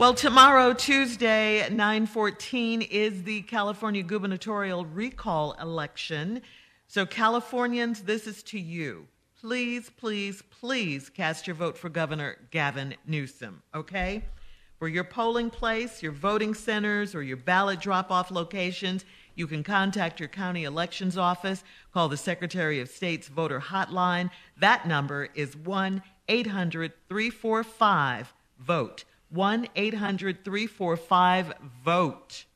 Well, tomorrow, Tuesday, 914, is the California gubernatorial recall election. So, Californians, this is to you. Please, please, please cast your vote for Governor Gavin Newsom, okay? For your polling place, your voting centers, or your ballot drop off locations, you can contact your county elections office, call the Secretary of State's voter hotline. That number is 1 800 345 VOTE. 1 800 345 VOTE.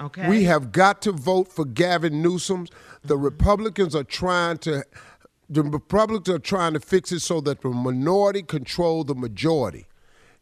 Okay. We have got to vote for Gavin Newsom. The Republicans are trying to the Republicans are trying to fix it so that the minority control the majority.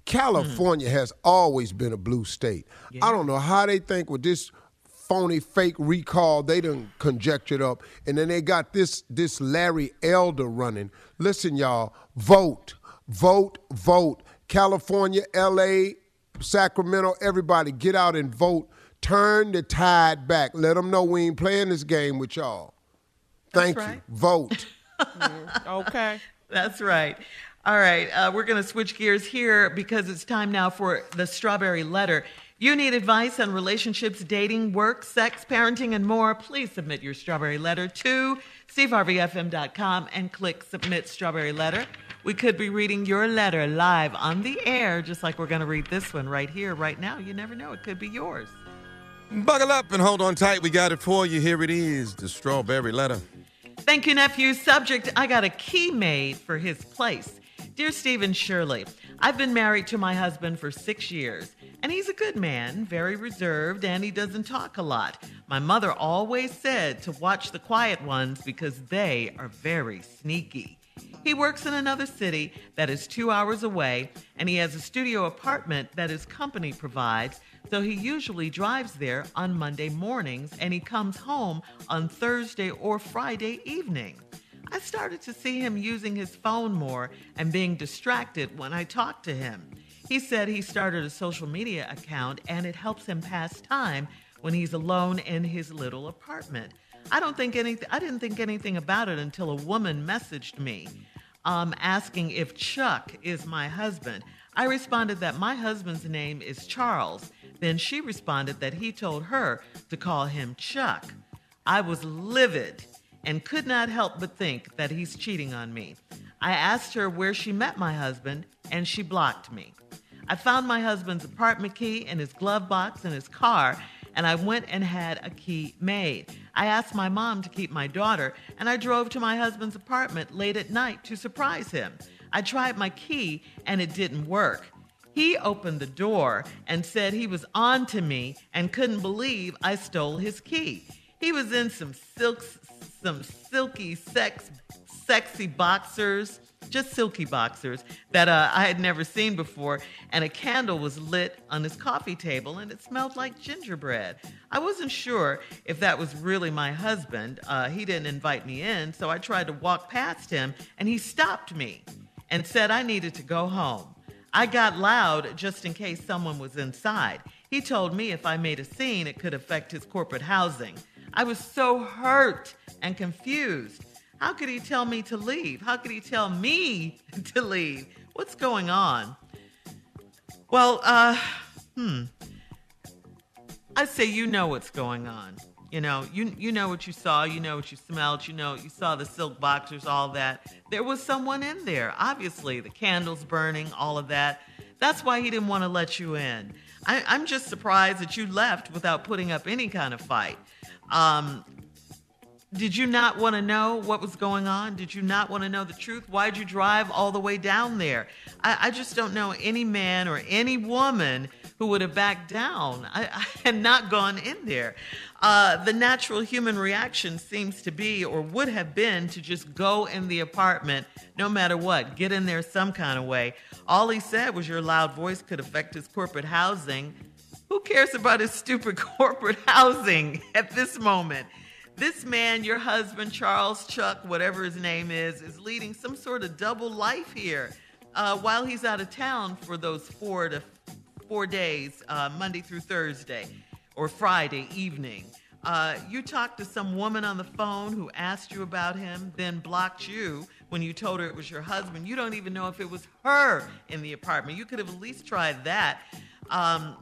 California mm. has always been a blue state. Yeah. I don't know how they think with this phony fake recall they done conjectured up and then they got this this Larry Elder running. Listen y'all, vote, vote, vote. California, LA, Sacramento, everybody get out and vote. Turn the tide back. Let them know we ain't playing this game with y'all. Thank That's you. Right. Vote. okay. That's right. All right. Uh, we're going to switch gears here because it's time now for the strawberry letter. You need advice on relationships, dating, work, sex, parenting, and more. Please submit your strawberry letter to steveharveyfm.com and click submit strawberry letter. We could be reading your letter live on the air, just like we're going to read this one right here, right now. You never know, it could be yours. Buckle up and hold on tight. We got it for you. Here it is the strawberry letter. Thank you, nephew. Subject I got a key made for his place. Dear Steve and Shirley, I've been married to my husband for six years, and he's a good man, very reserved, and he doesn't talk a lot. My mother always said to watch the quiet ones because they are very sneaky. He works in another city that is two hours away, and he has a studio apartment that his company provides, so he usually drives there on Monday mornings and he comes home on Thursday or Friday evening. I started to see him using his phone more and being distracted when I talked to him. He said he started a social media account and it helps him pass time when he's alone in his little apartment. I don't think anything I didn't think anything about it until a woman messaged me um, asking if Chuck is my husband. I responded that my husband's name is Charles. Then she responded that he told her to call him Chuck. I was livid and could not help but think that he's cheating on me. I asked her where she met my husband, and she blocked me. I found my husband's apartment key in his glove box in his car, and I went and had a key made. I asked my mom to keep my daughter, and I drove to my husband's apartment late at night to surprise him. I tried my key, and it didn't work. He opened the door and said he was on to me and couldn't believe I stole his key. He was in some silks, some silky sex, sexy boxers just silky boxers that uh, I had never seen before, and a candle was lit on his coffee table, and it smelled like gingerbread. I wasn't sure if that was really my husband. Uh, he didn't invite me in, so I tried to walk past him, and he stopped me and said I needed to go home. I got loud just in case someone was inside. He told me if I made a scene, it could affect his corporate housing. I was so hurt and confused. How could he tell me to leave? How could he tell me to leave? What's going on? Well, uh, hmm. I say you know what's going on. You know, you you know what you saw, you know what you smelled, you know, you saw the silk boxers, all that. There was someone in there, obviously, the candles burning, all of that. That's why he didn't want to let you in. I, am just surprised that you left without putting up any kind of fight. Um, did you not want to know what was going on? Did you not want to know the truth? Why'd you drive all the way down there? I, I just don't know any man or any woman who would have backed down I, had not gone in there. Uh, the natural human reaction seems to be, or would have been, to just go in the apartment no matter what, get in there some kind of way. All he said was your loud voice could affect his corporate housing. Who cares about his stupid corporate housing at this moment? This man, your husband, Charles Chuck, whatever his name is, is leading some sort of double life here uh, while he's out of town for those four to four days, uh, Monday through Thursday or Friday evening. Uh, you talked to some woman on the phone who asked you about him, then blocked you when you told her it was your husband. You don't even know if it was her in the apartment. You could have at least tried that. Um,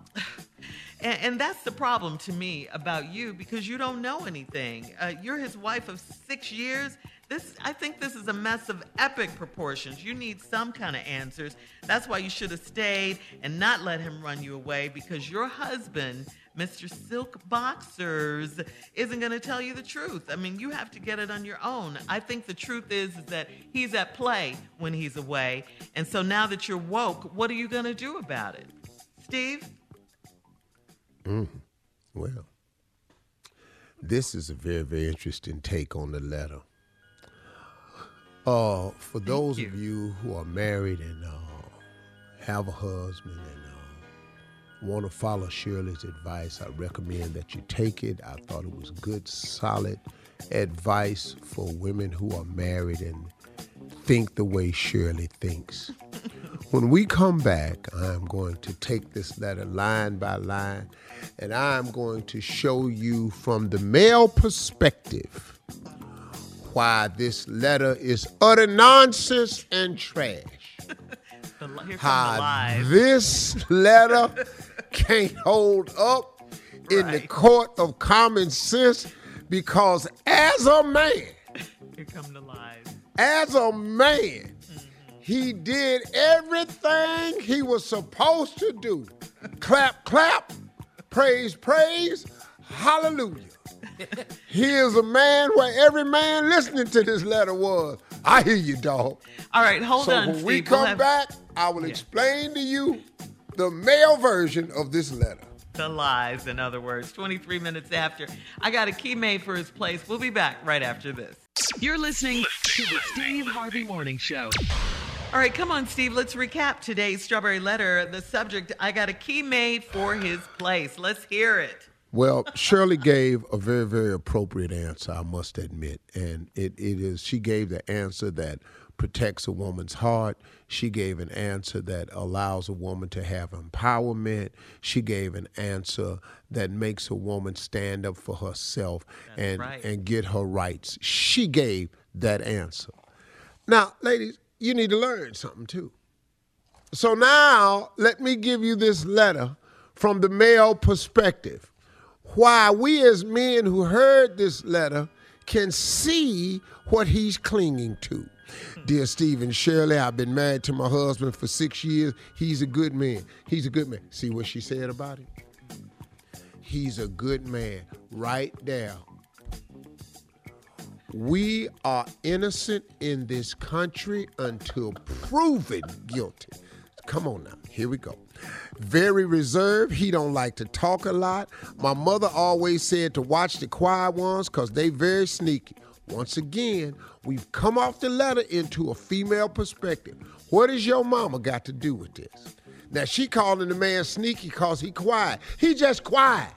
and, and, that's the problem to me about you because you don't know anything. Uh, you're his wife of six years. This, I think this is a mess of epic proportions. You need some kind of answers. That's why you should have stayed and not let him run you away because your husband Mr. Silk Boxers isn't going to tell you the truth. I mean, you have to get it on your own. I think the truth is, is that he's at play when he's away. And so now that you're woke, what are you going to do about it? Steve? Mm. Well, this is a very, very interesting take on the letter. Uh, for those you. of you who are married and uh, have a husband and want to follow Shirley's advice, I recommend that you take it. I thought it was good, solid advice for women who are married and think the way Shirley thinks. When we come back, I'm going to take this letter line by line and I'm going to show you from the male perspective why this letter is utter nonsense and trash. How this letter can't hold up in the court of common sense because as a man, here come the lies. As a man. He did everything he was supposed to do. clap, clap, praise, praise, hallelujah. he is a man where every man listening to this letter was. I hear you, dog. All right, hold so on. when Steve, we come we'll have... back, I will yeah. explain to you the male version of this letter. The lies, in other words. 23 minutes after. I got a key made for his place. We'll be back right after this. You're listening to the Steve Harvey Morning Show. All right, come on, Steve. Let's recap today's Strawberry Letter. The subject I got a key made for his place. Let's hear it. Well, Shirley gave a very, very appropriate answer, I must admit. And it, it is, she gave the answer that protects a woman's heart. She gave an answer that allows a woman to have empowerment. She gave an answer that makes a woman stand up for herself and, right. and get her rights. She gave that answer. Now, ladies, you need to learn something too. So now, let me give you this letter from the male perspective. Why we as men who heard this letter can see what he's clinging to. Dear Steve and Shirley, I've been married to my husband for six years. He's a good man. He's a good man. See what she said about him? He's a good man. Right there. We are innocent in this country until proven guilty. Come on now. Here we go. Very reserved. He don't like to talk a lot. My mother always said to watch the quiet ones because they very sneaky. Once again, we've come off the letter into a female perspective. What has your mama got to do with this? Now she calling the man sneaky cause he quiet. He just quiet.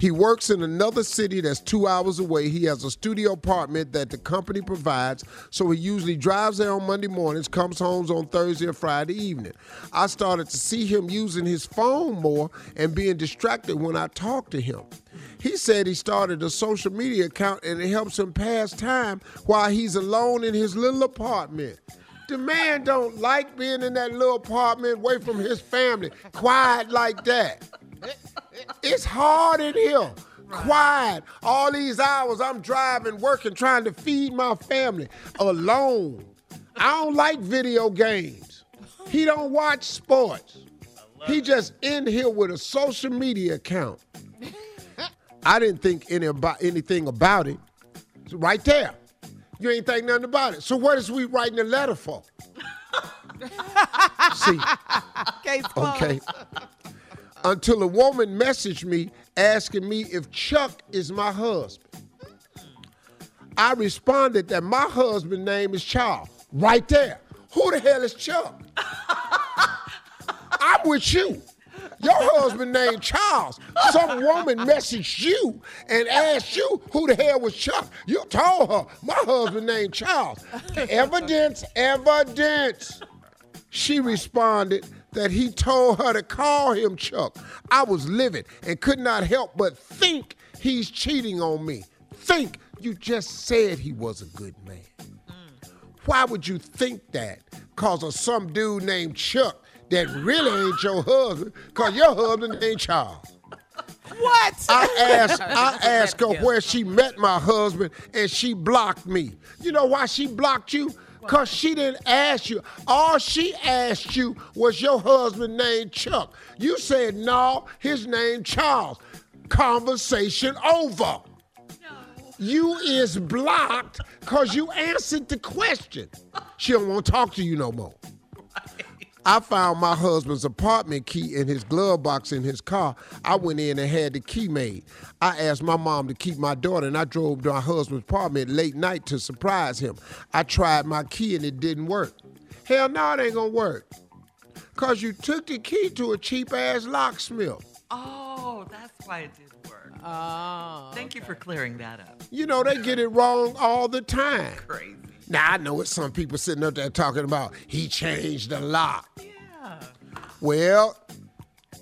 He works in another city that's two hours away. He has a studio apartment that the company provides, so he usually drives there on Monday mornings, comes home on Thursday or Friday evening. I started to see him using his phone more and being distracted when I talked to him. He said he started a social media account and it helps him pass time while he's alone in his little apartment. The man don't like being in that little apartment away from his family, quiet like that. It's hard in here. Quiet. All these hours I'm driving, working, trying to feed my family alone. I don't like video games. He don't watch sports. He just in here with a social media account. I didn't think any about anything about it. It's right there. You ain't think nothing about it. So what is we writing a letter for? See. Case okay until a woman messaged me asking me if Chuck is my husband. I responded that my husband's name is Charles. Right there. Who the hell is Chuck? I'm with you. Your husband named Charles. Some woman messaged you and asked you who the hell was Chuck. You told her my husband named Charles. Evidence, evidence. She responded that he told her to call him Chuck. I was livid and could not help but think he's cheating on me. Think you just said he was a good man. Why would you think that? Cause of some dude named Chuck that really ain't your husband, cause your husband ain't Charles. What? I asked I asked her where she met my husband and she blocked me. You know why she blocked you? Cause she didn't ask you. All she asked you was your husband named Chuck. You said no, his name Charles. Conversation over. You is blocked cause you answered the question. She don't want to talk to you no more. I found my husband's apartment key in his glove box in his car. I went in and had the key made. I asked my mom to keep my daughter, and I drove to my husband's apartment late night to surprise him. I tried my key and it didn't work. Hell no, it ain't gonna work. Cause you took the key to a cheap ass locksmith. Oh, that's why it didn't work. Oh. Thank you for clearing that up. You know, they get it wrong all the time. Crazy. Now I know what some people sitting up there talking about. He changed a lot. Yeah. Well,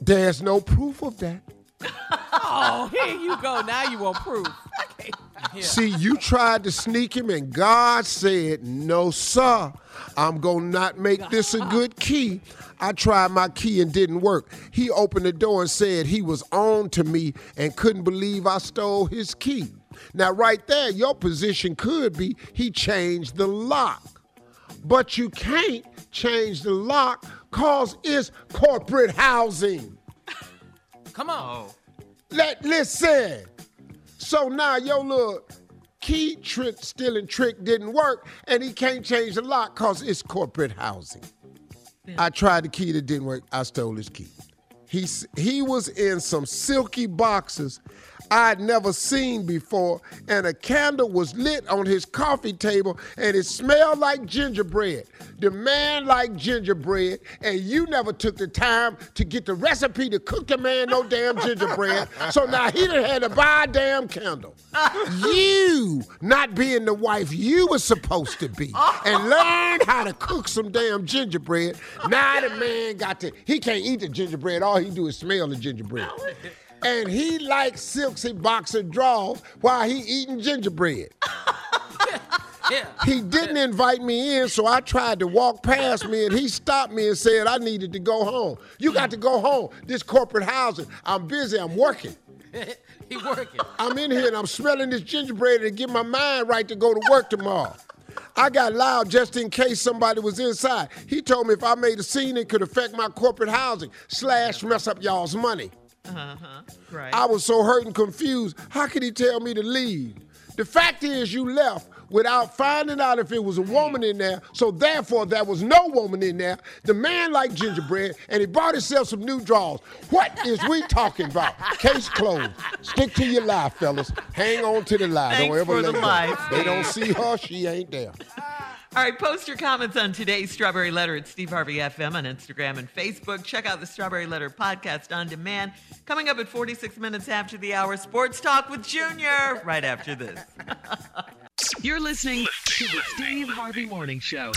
there's no proof of that. Oh, here you go. Now you want proof. Yeah. See, you tried to sneak him, and God said, No, sir. I'm going to not make this a good key. I tried my key and didn't work. He opened the door and said he was on to me and couldn't believe I stole his key. Now, right there, your position could be he changed the lock. But you can't change the lock because it's corporate housing. Come on. Oh. Let listen. So now your little key trick stealing trick didn't work, and he can't change the lock because it's corporate housing. I tried the key that didn't work. I stole his key. He he was in some silky boxes I'd never seen before, and a candle was lit on his coffee table, and it smelled like gingerbread. The man liked gingerbread, and you never took the time to get the recipe to cook the man no damn gingerbread. So now he done had to buy a damn candle. You, not being the wife you was supposed to be, and learn how to cook some damn gingerbread. Now the man got to, he can't eat the gingerbread. All he do is smell the gingerbread. And he likes silky boxer drawers while he eating gingerbread. Yeah. He didn't invite me in, so I tried to walk past me, and he stopped me and said I needed to go home. You got to go home. This corporate housing. I'm busy. I'm working. he working. I'm in here and I'm smelling this gingerbread to get my mind right to go to work tomorrow. I got loud just in case somebody was inside. He told me if I made a scene, it could affect my corporate housing, slash mess up y'all's money. Uh-huh. Right. I was so hurt and confused. How could he tell me to leave? The fact is, you left without finding out if it was a woman in there, so therefore there was no woman in there. The man liked gingerbread, and he bought himself some new drawers. What is we talking about? Case closed. Stick to your lie, fellas. Hang on to the lie. Thanks don't ever for let the go. lie, They don't see her, she ain't there. All right, post your comments on today's Strawberry Letter at Steve Harvey FM on Instagram and Facebook. Check out the Strawberry Letter podcast on demand. Coming up at 46 minutes after the hour, Sports Talk with Junior, right after this. You're listening to the Steve Harvey Morning Show.